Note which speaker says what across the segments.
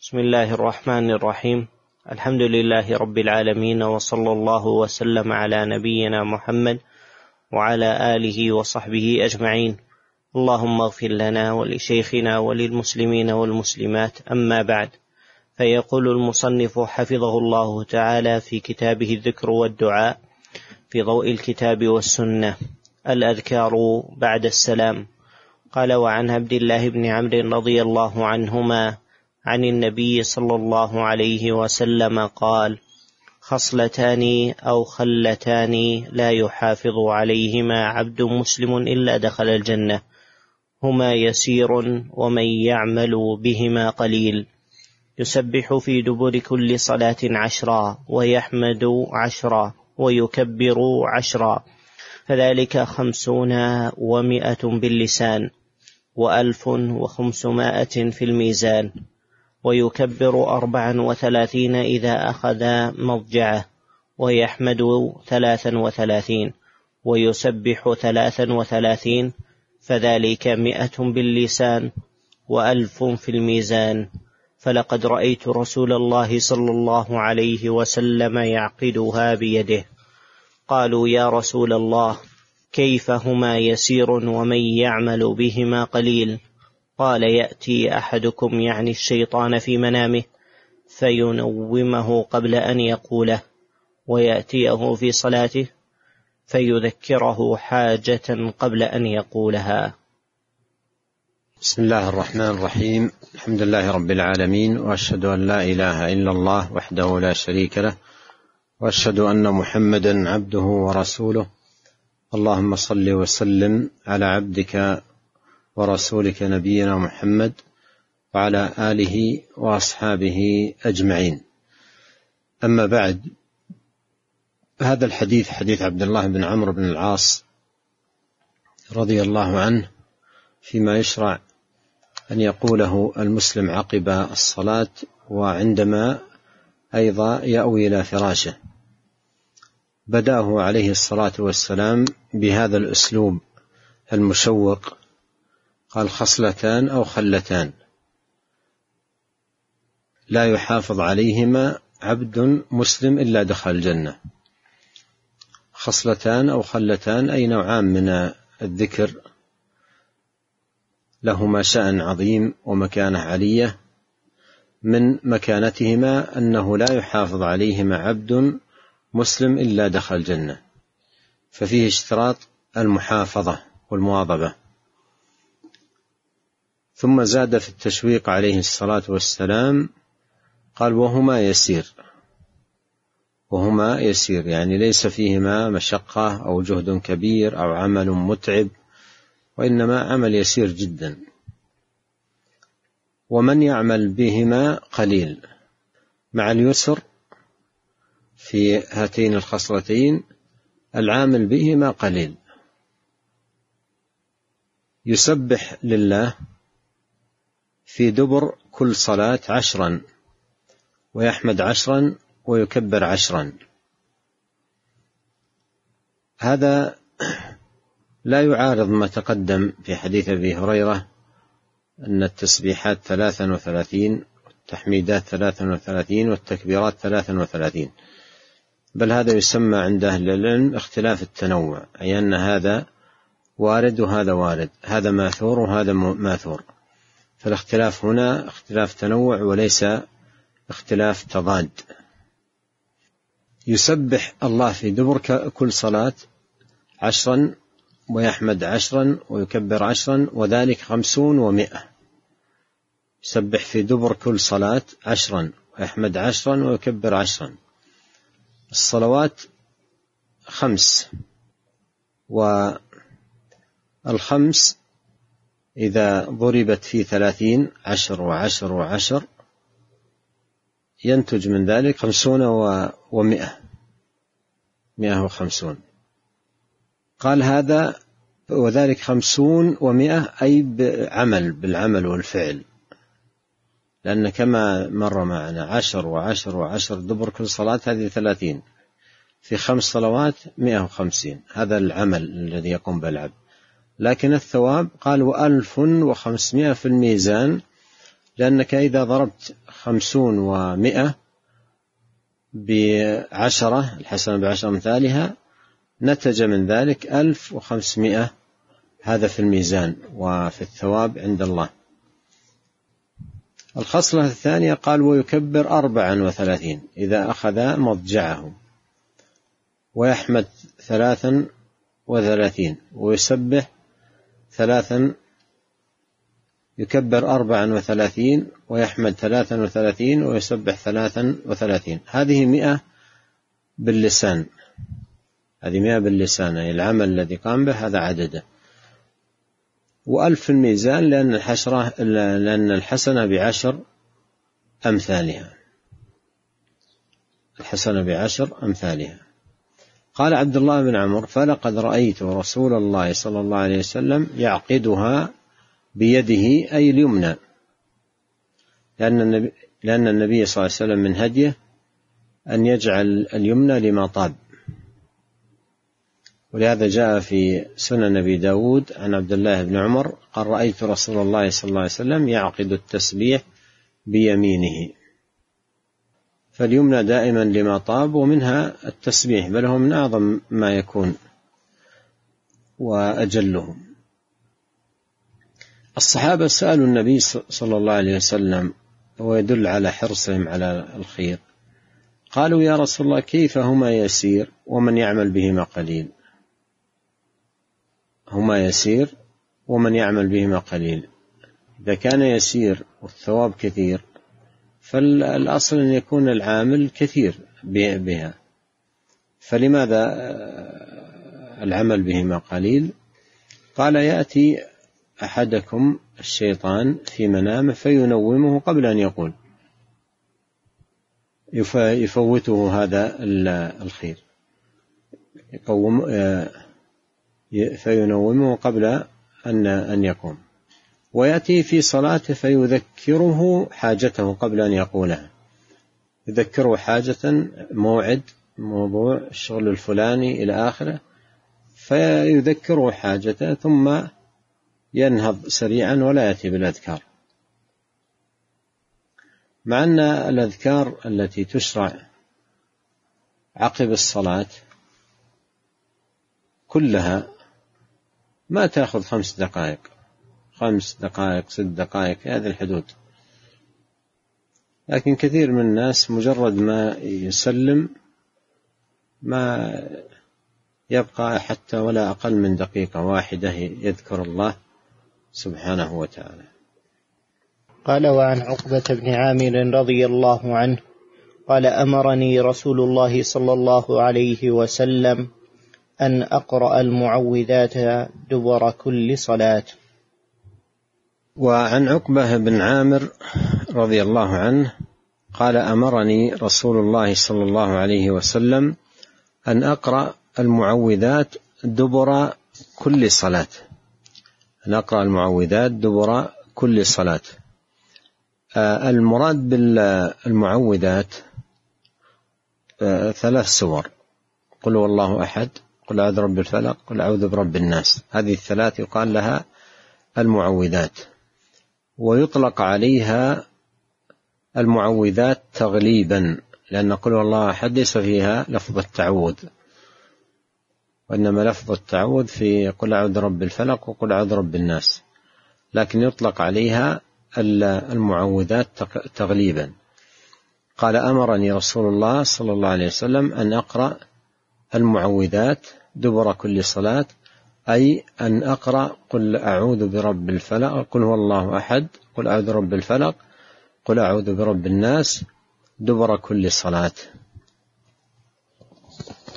Speaker 1: بسم الله الرحمن الرحيم. الحمد لله رب العالمين وصلى الله وسلم على نبينا محمد وعلى آله وصحبه أجمعين. اللهم اغفر لنا ولشيخنا وللمسلمين والمسلمات. أما بعد فيقول المصنف حفظه الله تعالى في كتابه الذكر والدعاء في ضوء الكتاب والسنة الأذكار بعد السلام. قال وعن عبد الله بن عمرو رضي الله عنهما عن النبي صلى الله عليه وسلم قال خصلتان أو خلتان لا يحافظ عليهما عبد مسلم إلا دخل الجنة هما يسير ومن يعمل بهما قليل. يسبح في دبر كل صلاة عشرا ويحمد عشرا ويكبر عشرا. فذلك خمسون ومائة باللسان وألف وخمسمائة في الميزان. ويكبر أربعا وثلاثين إذا أخذ مضجعه ويحمد ثلاثا وثلاثين ويسبح ثلاثا وثلاثين فذلك مئة باللسان وألف في الميزان. فلقد رأيت رسول الله صلى الله عليه وسلم يعقدها بيده. قالوا يا رسول الله كيف هما يسير ومن يعمل بهما قليل؟ قال يأتي أحدكم يعني الشيطان في منامه فينومه قبل أن يقوله ويأتيه في صلاته فيذكره حاجة قبل أن يقولها.
Speaker 2: بسم الله الرحمن الرحيم. الحمد لله رب العالمين وأشهد أن لا إله إلا الله وحده لا شريك له وأشهد أن محمدا عبده ورسوله. اللهم صل وسلم على عبدك ورسولك نبينا محمد وعلى آله وأصحابه أجمعين. أما بعد هذا الحديث حديث عبد الله بن عمرو بن العاص رضي الله عنه فيما يشرع أن يقوله المسلم عقب الصلاة وعندما أيضا يأوي إلى فراشه. بدأه عليه الصلاة والسلام بهذا الأسلوب المشوق قال خصلتان أو خلتان. لا يحافظ عليهما عبد مسلم إلا دخل الجنة. خصلتان أو خلتان أي نوعان من الذكر. لهما شأن عظيم ومكانة علية. من مكانتهما أنه لا يحافظ عليهما عبد مسلم إلا دخل الجنة. ففيه اشتراط المحافظة والمواظبة. ثم زاد في التشويق عليه الصلاة والسلام قال وهما يسير. وهما يسير يعني ليس فيهما مشقة أو جهد كبير أو عمل متعب وإنما عمل يسير جدا. ومن يعمل بهما قليل. مع اليسر في هاتين الخصلتين العامل بهما قليل. يسبح لله في دبر كل صلاة عشرا ويحمد عشرا ويكبر عشرا. هذا لا يعارض ما تقدم في حديث أبي هريرة أن التسبيحات ثلاثا وثلاثين والتحميدات ثلاثا وثلاثين والتكبيرات ثلاثا وثلاثين. بل هذا يسمى عند أهل العلم اختلاف التنوع أي أن هذا وارد وهذا وارد هذا ماثور وهذا ماثور. فالاختلاف هنا اختلاف تنوع وليس اختلاف تضاد. يسبح الله في دبر كل صلاة عشرا ويحمد عشرا ويكبر عشرا وذلك خمسون ومائة يسبح في دبر كل صلاة عشرا ويحمد عشرا ويكبر عشرا. الصلوات خمس. والخمس إذا ضربت في ثلاثين عشر وعشر وعشر ينتج من ذلك خمسون ومائة مائة وخمسون. قال هذا وذلك خمسون ومائة أي بعمل بالعمل والفعل. لأن كما مر معنا عشر وعشر وعشر دبر كل صلاة هذه ثلاثين. في خمس صلوات مائة وخمسين. هذا العمل الذي يقوم بالعبد. لكن الثواب قال وألف وخمسمائة في الميزان لأنك إذا ضربت خمسون ومائة بعشرة الحسنة بعشر أمثالها نتج من ذلك ألف وخمسمائة هذا في الميزان وفي الثواب عند الله. الخصلة الثانية قال ويكبر أربعا وثلاثين إذا أخذ مضجعه ويحمد ثلاثا وثلاثين ويسبح ثلاثا يكبر أربعا وثلاثين ويحمد ثلاثا وثلاثين ويسبح ثلاثا وثلاثين. هذه مئة باللسان. هذه مئة باللسان أي العمل الذي قام به هذا عدده. وألف في الميزان لأن الحشرة لأن الحسنة بعشر أمثالها. الحسنة بعشر أمثالها. قال عبد الله بن عمر فلقد رأيت رسول الله صلى الله عليه وسلم يعقدها بيده أي اليمنى. لأن النبي, لأن النبي صلى الله عليه وسلم من هديه أن يجعل اليمنى لما طاب. ولهذا جاء في سنن أبي داود عن عبد الله بن عمر قال رأيت رسول الله صلى الله عليه وسلم يعقد التسبيح بيمينه. فاليمنى دائما لما طاب ومنها التسبيح بل هو من أعظم ما يكون وأجله الصحابة سألوا النبي صلى الله عليه وسلم ويدل على حرصهم على الخير. قالوا يا رسول الله كيف هما يسير ومن يعمل بهما قليل؟ هما يسير ومن يعمل بهما قليل. إذا كان يسير والثواب كثير فالأصل أن يكون العامل كثير بها. فلماذا العمل بهما قليل؟ قال يأتي أحدكم الشيطان في منامه فينومه قبل أن يقول. يفوته هذا الخير. يقوم فينومه قبل أن أن يقوم. ويأتي في صلاته فيذكره حاجته قبل أن يقولها. يذكره حاجة موعد موضوع الشغل الفلاني إلى آخره. فيذكره حاجته ثم ينهض سريعا ولا يأتي بالأذكار. مع أن الأذكار التي تشرع عقب الصلاة كلها ما تأخذ خمس دقائق. خمس دقائق ست دقائق في هذه الحدود. لكن كثير من الناس مجرد ما يسلم ما يبقى حتى ولا أقل من دقيقة واحدة يذكر الله سبحانه وتعالى.
Speaker 1: قال وعن عقبة بن عامر رضي الله عنه قال أمرني رسول الله صلى الله عليه وسلم أن أقرأ المعوذات دبر كل صلاة.
Speaker 2: وعن عقبة بن عامر رضي الله عنه قال أمرني رسول الله صلى الله عليه وسلم أن أقرأ المعوذات دبر كل صلاة. أن أقرأ المعوذات دبر كل صلاة. آه، المراد بالمعوذات آه، ثلاث سور. قل هو الله أحد قل أعوذ برب الفلق قل أعوذ برب الناس. هذه الثلاث يقال لها المعوذات. ويطلق عليها المعوذات تغليبا لأن قل الله أحد ليس فيها لفظ التعوذ. وإنما لفظ التعوذ في قل أعوذ برب الفلق وقل أعوذ برب الناس. لكن يطلق عليها المعوذات تغليبا. قال أمرني رسول الله صلى الله عليه وسلم أن أقرأ المعوذات دبر كل صلاة أي أن أقرأ قل أعوذ برب الفلق قل هو الله أحد قل أعوذ برب الفلق قل أعوذ برب الناس دبر كل صلاة.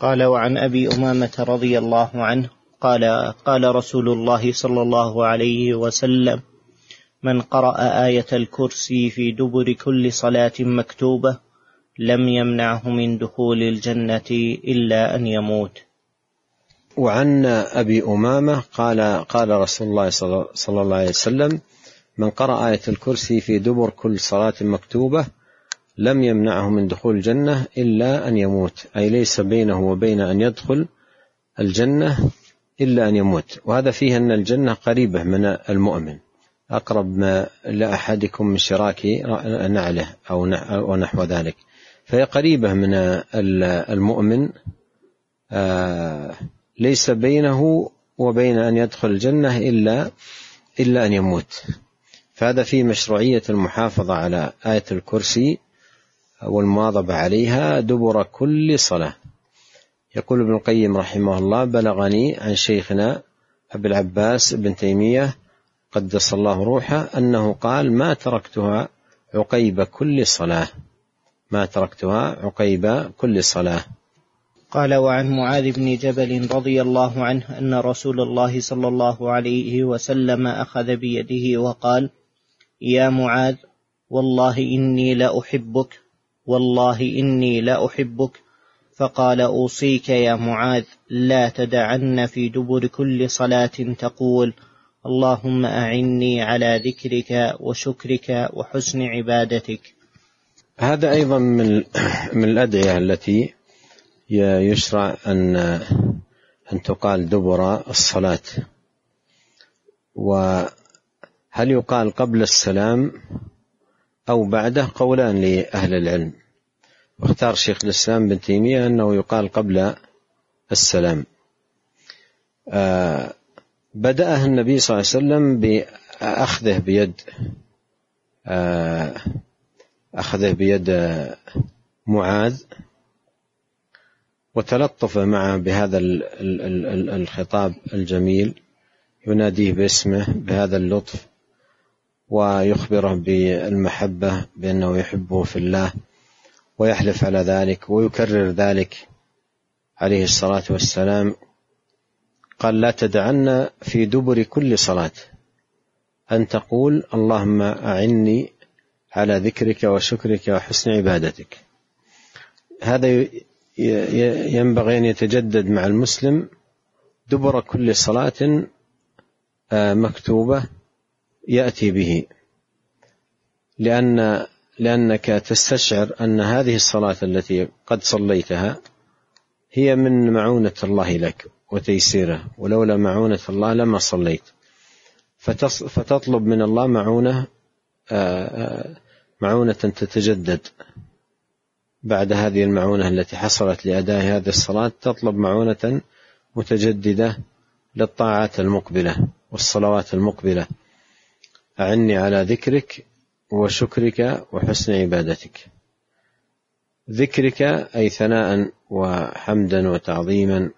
Speaker 1: قال وعن أبي أمامة رضي الله عنه قال قال رسول الله صلى الله عليه وسلم من قرأ آية الكرسي في دبر كل صلاة مكتوبة لم يمنعه من دخول الجنة إلا أن يموت.
Speaker 2: وعن أبي أمامة قال قال رسول الله صلى الله عليه وسلم من قرأ آية الكرسي في دبر كل صلاة مكتوبة لم يمنعه من دخول الجنة إلا أن يموت. أي ليس بينه وبين أن يدخل الجنة إلا أن يموت. وهذا فيه أن الجنة قريبة من المؤمن أقرب ما لأحدكم من شراك نعله أو نحو ذلك. فهي قريبة من المؤمن آه، ليس بينه وبين أن يدخل الجنة إلا إلا أن يموت. فهذا في مشروعية المحافظة على آية الكرسي والمواظبة عليها دبر كل صلاة. يقول ابن القيم رحمه الله بلغني عن شيخنا أبي العباس بن تيمية قدس الله روحه أنه قال ما تركتها عقيب كل صلاة. ما تركتها عقيب كل صلاة.
Speaker 1: قال وعن معاذ بن جبل رضي الله عنه أن رسول الله صلى الله عليه وسلم أخذ بيده وقال يا معاذ والله إني لأحبك والله إني لأحبك. فقال أوصيك يا معاذ لا تدعن في دبر كل صلاة تقول اللهم أعني على ذكرك وشكرك وحسن عبادتك.
Speaker 2: هذا أيضا من من الأدعية التي يشرع أن أن تقال دبر الصلاة. وهل يقال قبل السلام أو بعده؟ قولان لأهل العلم. واختار شيخ الإسلام بن تيمية أنه يقال قبل السلام. آه بدأها النبي صلى الله عليه وسلم بأخذه بيد آه أخذه بيد معاذ. وتلطف معه بهذا الخطاب الجميل. يناديه باسمه بهذا اللطف ويخبره بالمحبة بأنه يحبه في الله ويحلف على ذلك ويكرر ذلك عليه الصلاة والسلام. قال لا تدعن في دبر كل صلاة. أن تقول اللهم أعني على ذكرك وشكرك وحسن عبادتك. هذا ينبغي أن يتجدد مع المسلم دبر كل صلاة آه، مكتوبة يأتي به. لأن لأنك تستشعر أن هذه الصلاة التي قد صليتها هي من معونة الله لك وتيسيره ولولا معونة الله لما صليت. فتطلب من الله معونة آه، آه، معونة تتجدد. بعد هذه المعونة التي حصلت لأداء هذه الصلاة تطلب معونة متجددة للطاعات المقبلة والصلوات المقبلة. أعني على ذكرك وشكرك وحسن عبادتك. ذكرك أي ثناء وحمدا وتعظيما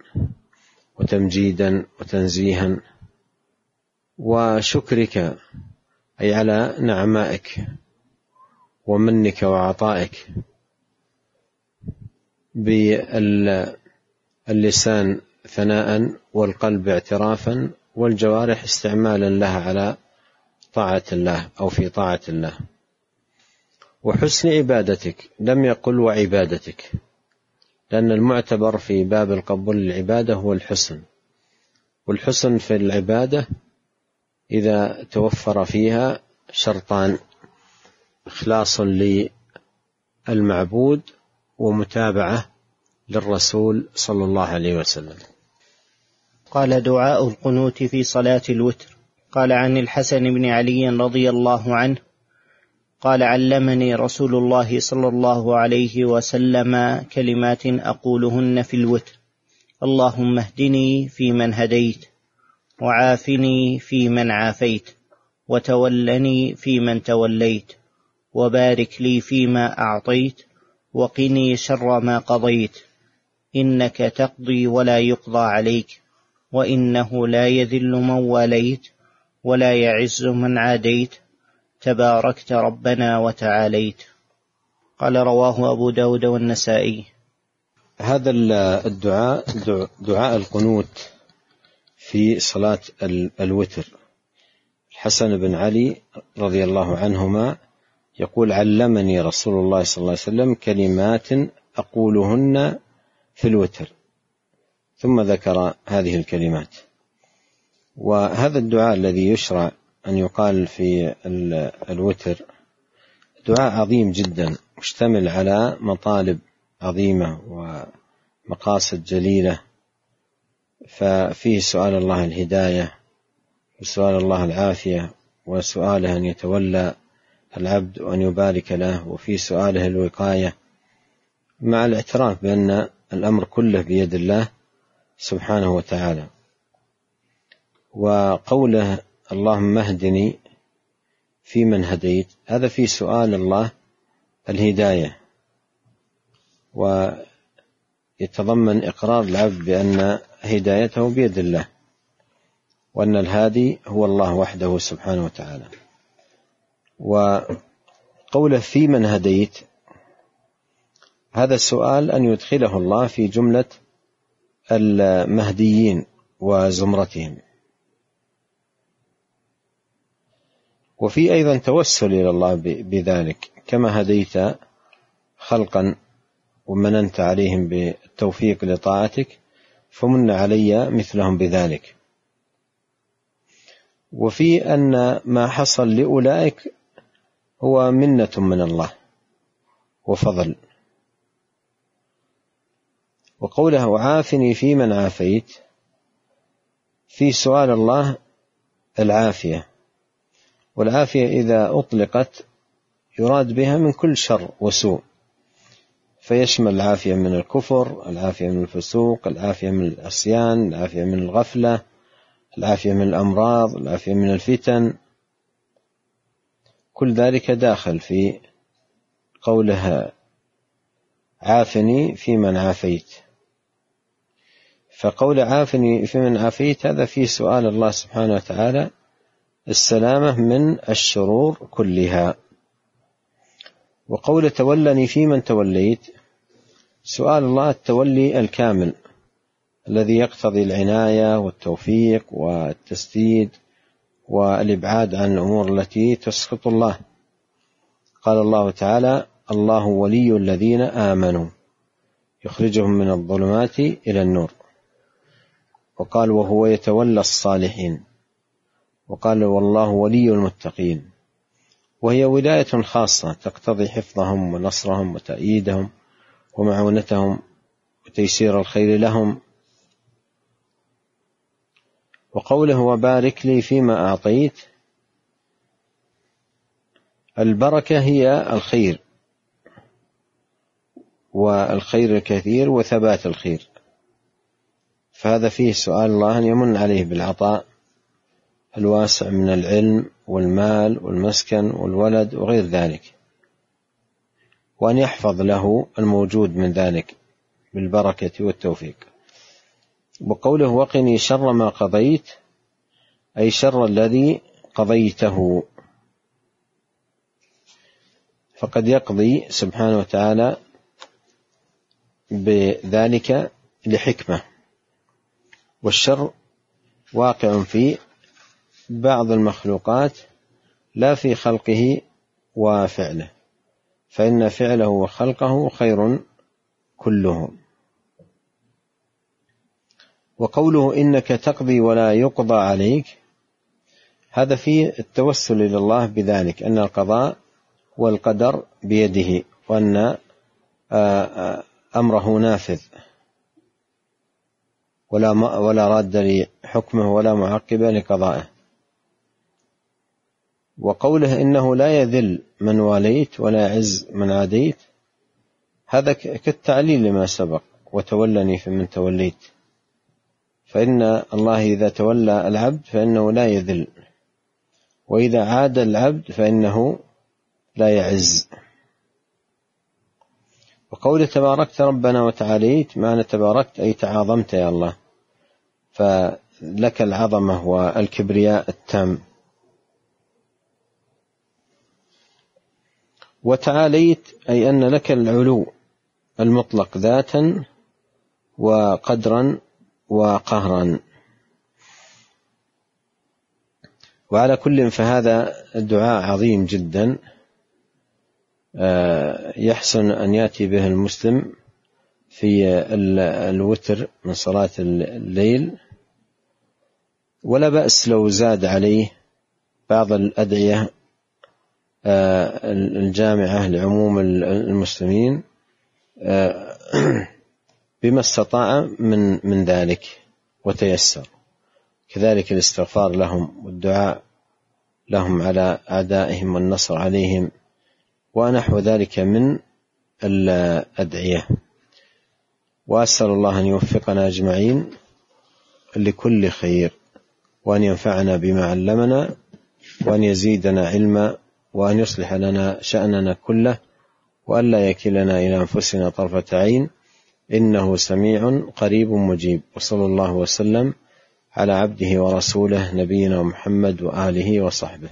Speaker 2: وتمجيدا وتنزيها وشكرك أي على نعمائك ومنك وعطائك. باللسان ثناء والقلب اعترافا والجوارح استعمالا لها على طاعة الله أو في طاعة الله. وحسن عبادتك لم يقل وعبادتك لأن المعتبر في باب القبول للعبادة هو الحسن. والحسن في العبادة إذا توفر فيها شرطان إخلاص للمعبود ومتابعة للرسول صلى الله عليه وسلم.
Speaker 1: قال دعاء القنوت في صلاة الوتر. قال عن الحسن بن علي رضي الله عنه. قال علمني رسول الله صلى الله عليه وسلم كلمات أقولهن في الوتر. اللهم اهدني فيمن هديت وعافني فيمن عافيت وتولني فيمن توليت وبارك لي فيما أعطيت وقني شر ما قضيت. إنك تقضي ولا يقضى عليك وإنه لا يذل من واليت ولا يعز من عاديت. تباركت ربنا وتعاليت. قال رواه أبو داود والنسائي.
Speaker 2: هذا الدعاء دعاء القنوت في صلاة الوتر. الحسن بن علي رضي الله عنهما يقول علمني رسول الله صلى الله عليه وسلم كلمات أقولهن في الوتر ثم ذكر هذه الكلمات. وهذا الدعاء الذي يشرع أن يقال في الوتر دعاء عظيم جدا مشتمل على مطالب عظيمة ومقاصد جليلة. ففيه سؤال الله الهداية وسؤال الله العافية وسؤاله أن يتولى العبد وأن يبارك له وفي سؤاله الوقاية مع الاعتراف بأن الأمر كله بيد الله سبحانه وتعالى. وقوله اللهم اهدني فيمن هديت هذا في سؤال الله الهداية. ويتضمن إقرار العبد بأن هدايته بيد الله وأن الهادي هو الله وحده سبحانه وتعالى. وقوله في من هديت هذا السؤال أن يدخله الله في جملة المهديين وزمرتهم. وفي أيضا توسل إلى الله بذلك. كما هديت خلقا ومننت عليهم بالتوفيق لطاعتك فمن علي مثلهم بذلك. وفي أن ما حصل لأولئك هو منة من الله وفضل. وقوله عافني في من عافيت في سؤال الله العافية. والعافية إذا أطلقت يراد بها من كل شر وسوء. فيشمل العافية من الكفر العافية من الفسوق العافية من العصيان العافية من الغفلة العافية من الأمراض العافية من الفتن. كل ذلك داخل في قولها. عافني في من عافيت. فقول عافني في من عافيت هذا في سؤال الله سبحانه وتعالى السلامة من الشرور كلها. وقول تولني في من توليت سؤال الله التولي الكامل الذي يقتضي العناية والتوفيق والتسديد والإبعاد عن الأمور التي تسخط الله. قال الله تعالى الله ولي الذين آمنوا. يخرجهم من الظلمات إلى النور. وقال وهو يتولى الصالحين. وقال والله ولي المتقين. وهي ولاية خاصة تقتضي حفظهم ونصرهم وتأييدهم ومعونتهم وتيسير الخير لهم. وقوله وبارك لي فيما أعطيت البركة هي الخير والخير الكثير وثبات الخير. فهذا فيه سؤال الله أن يمن عليه بالعطاء الواسع من العلم والمال والمسكن والولد وغير ذلك وأن يحفظ له الموجود من ذلك بالبركة والتوفيق. وقوله وقني شر ما قضيت أي شر الذي قضيته. فقد يقضي سبحانه وتعالى بذلك لحكمة. والشر واقع في بعض المخلوقات لا في خلقه وفعله فإن فعله وخلقه خير كله. وقوله إنك تقضي ولا يقضى عليك هذا فيه التوسل إلى الله بذلك أن القضاء والقدر بيده وأن آه، آه، أمره نافذ ولا ولا راد لحكمه ولا معقب لقضائه. وقوله إنه لا يذل من واليت ولا يعز من عاديت هذا كالتعليل لما سبق وتولني فمن توليت. فإن الله إذا تولى العبد فإنه لا يذل. وإذا عاد العبد فإنه لا يعز. وقول تباركت ربنا وتعاليت معنى تباركت أي تعاظمت يا الله. فلك العظمة والكبرياء التام. وتعاليت أي أن لك العلو المطلق ذاتا وقدرا وقهرا. وعلى كل فهذا الدعاء عظيم جدا. آه، يحسن أن يأتي به المسلم في الوتر من صلاة الليل. ولا بأس لو زاد عليه بعض الأدعية آه، الجامعة لعموم المسلمين. آه، بما استطاع من من ذلك وتيسر. كذلك الاستغفار لهم والدعاء لهم على أعدائهم والنصر عليهم ونحو ذلك من الأدعية. وأسأل الله أن يوفقنا أجمعين لكل خير وأن ينفعنا بما علمنا وأن يزيدنا علما وأن يصلح لنا شأننا كله وأن لا يكلنا إلى أنفسنا طرفة عين إنه سميع قريب مجيب وصلى الله وسلم على عبده ورسوله نبينا محمد وآله وصحبه.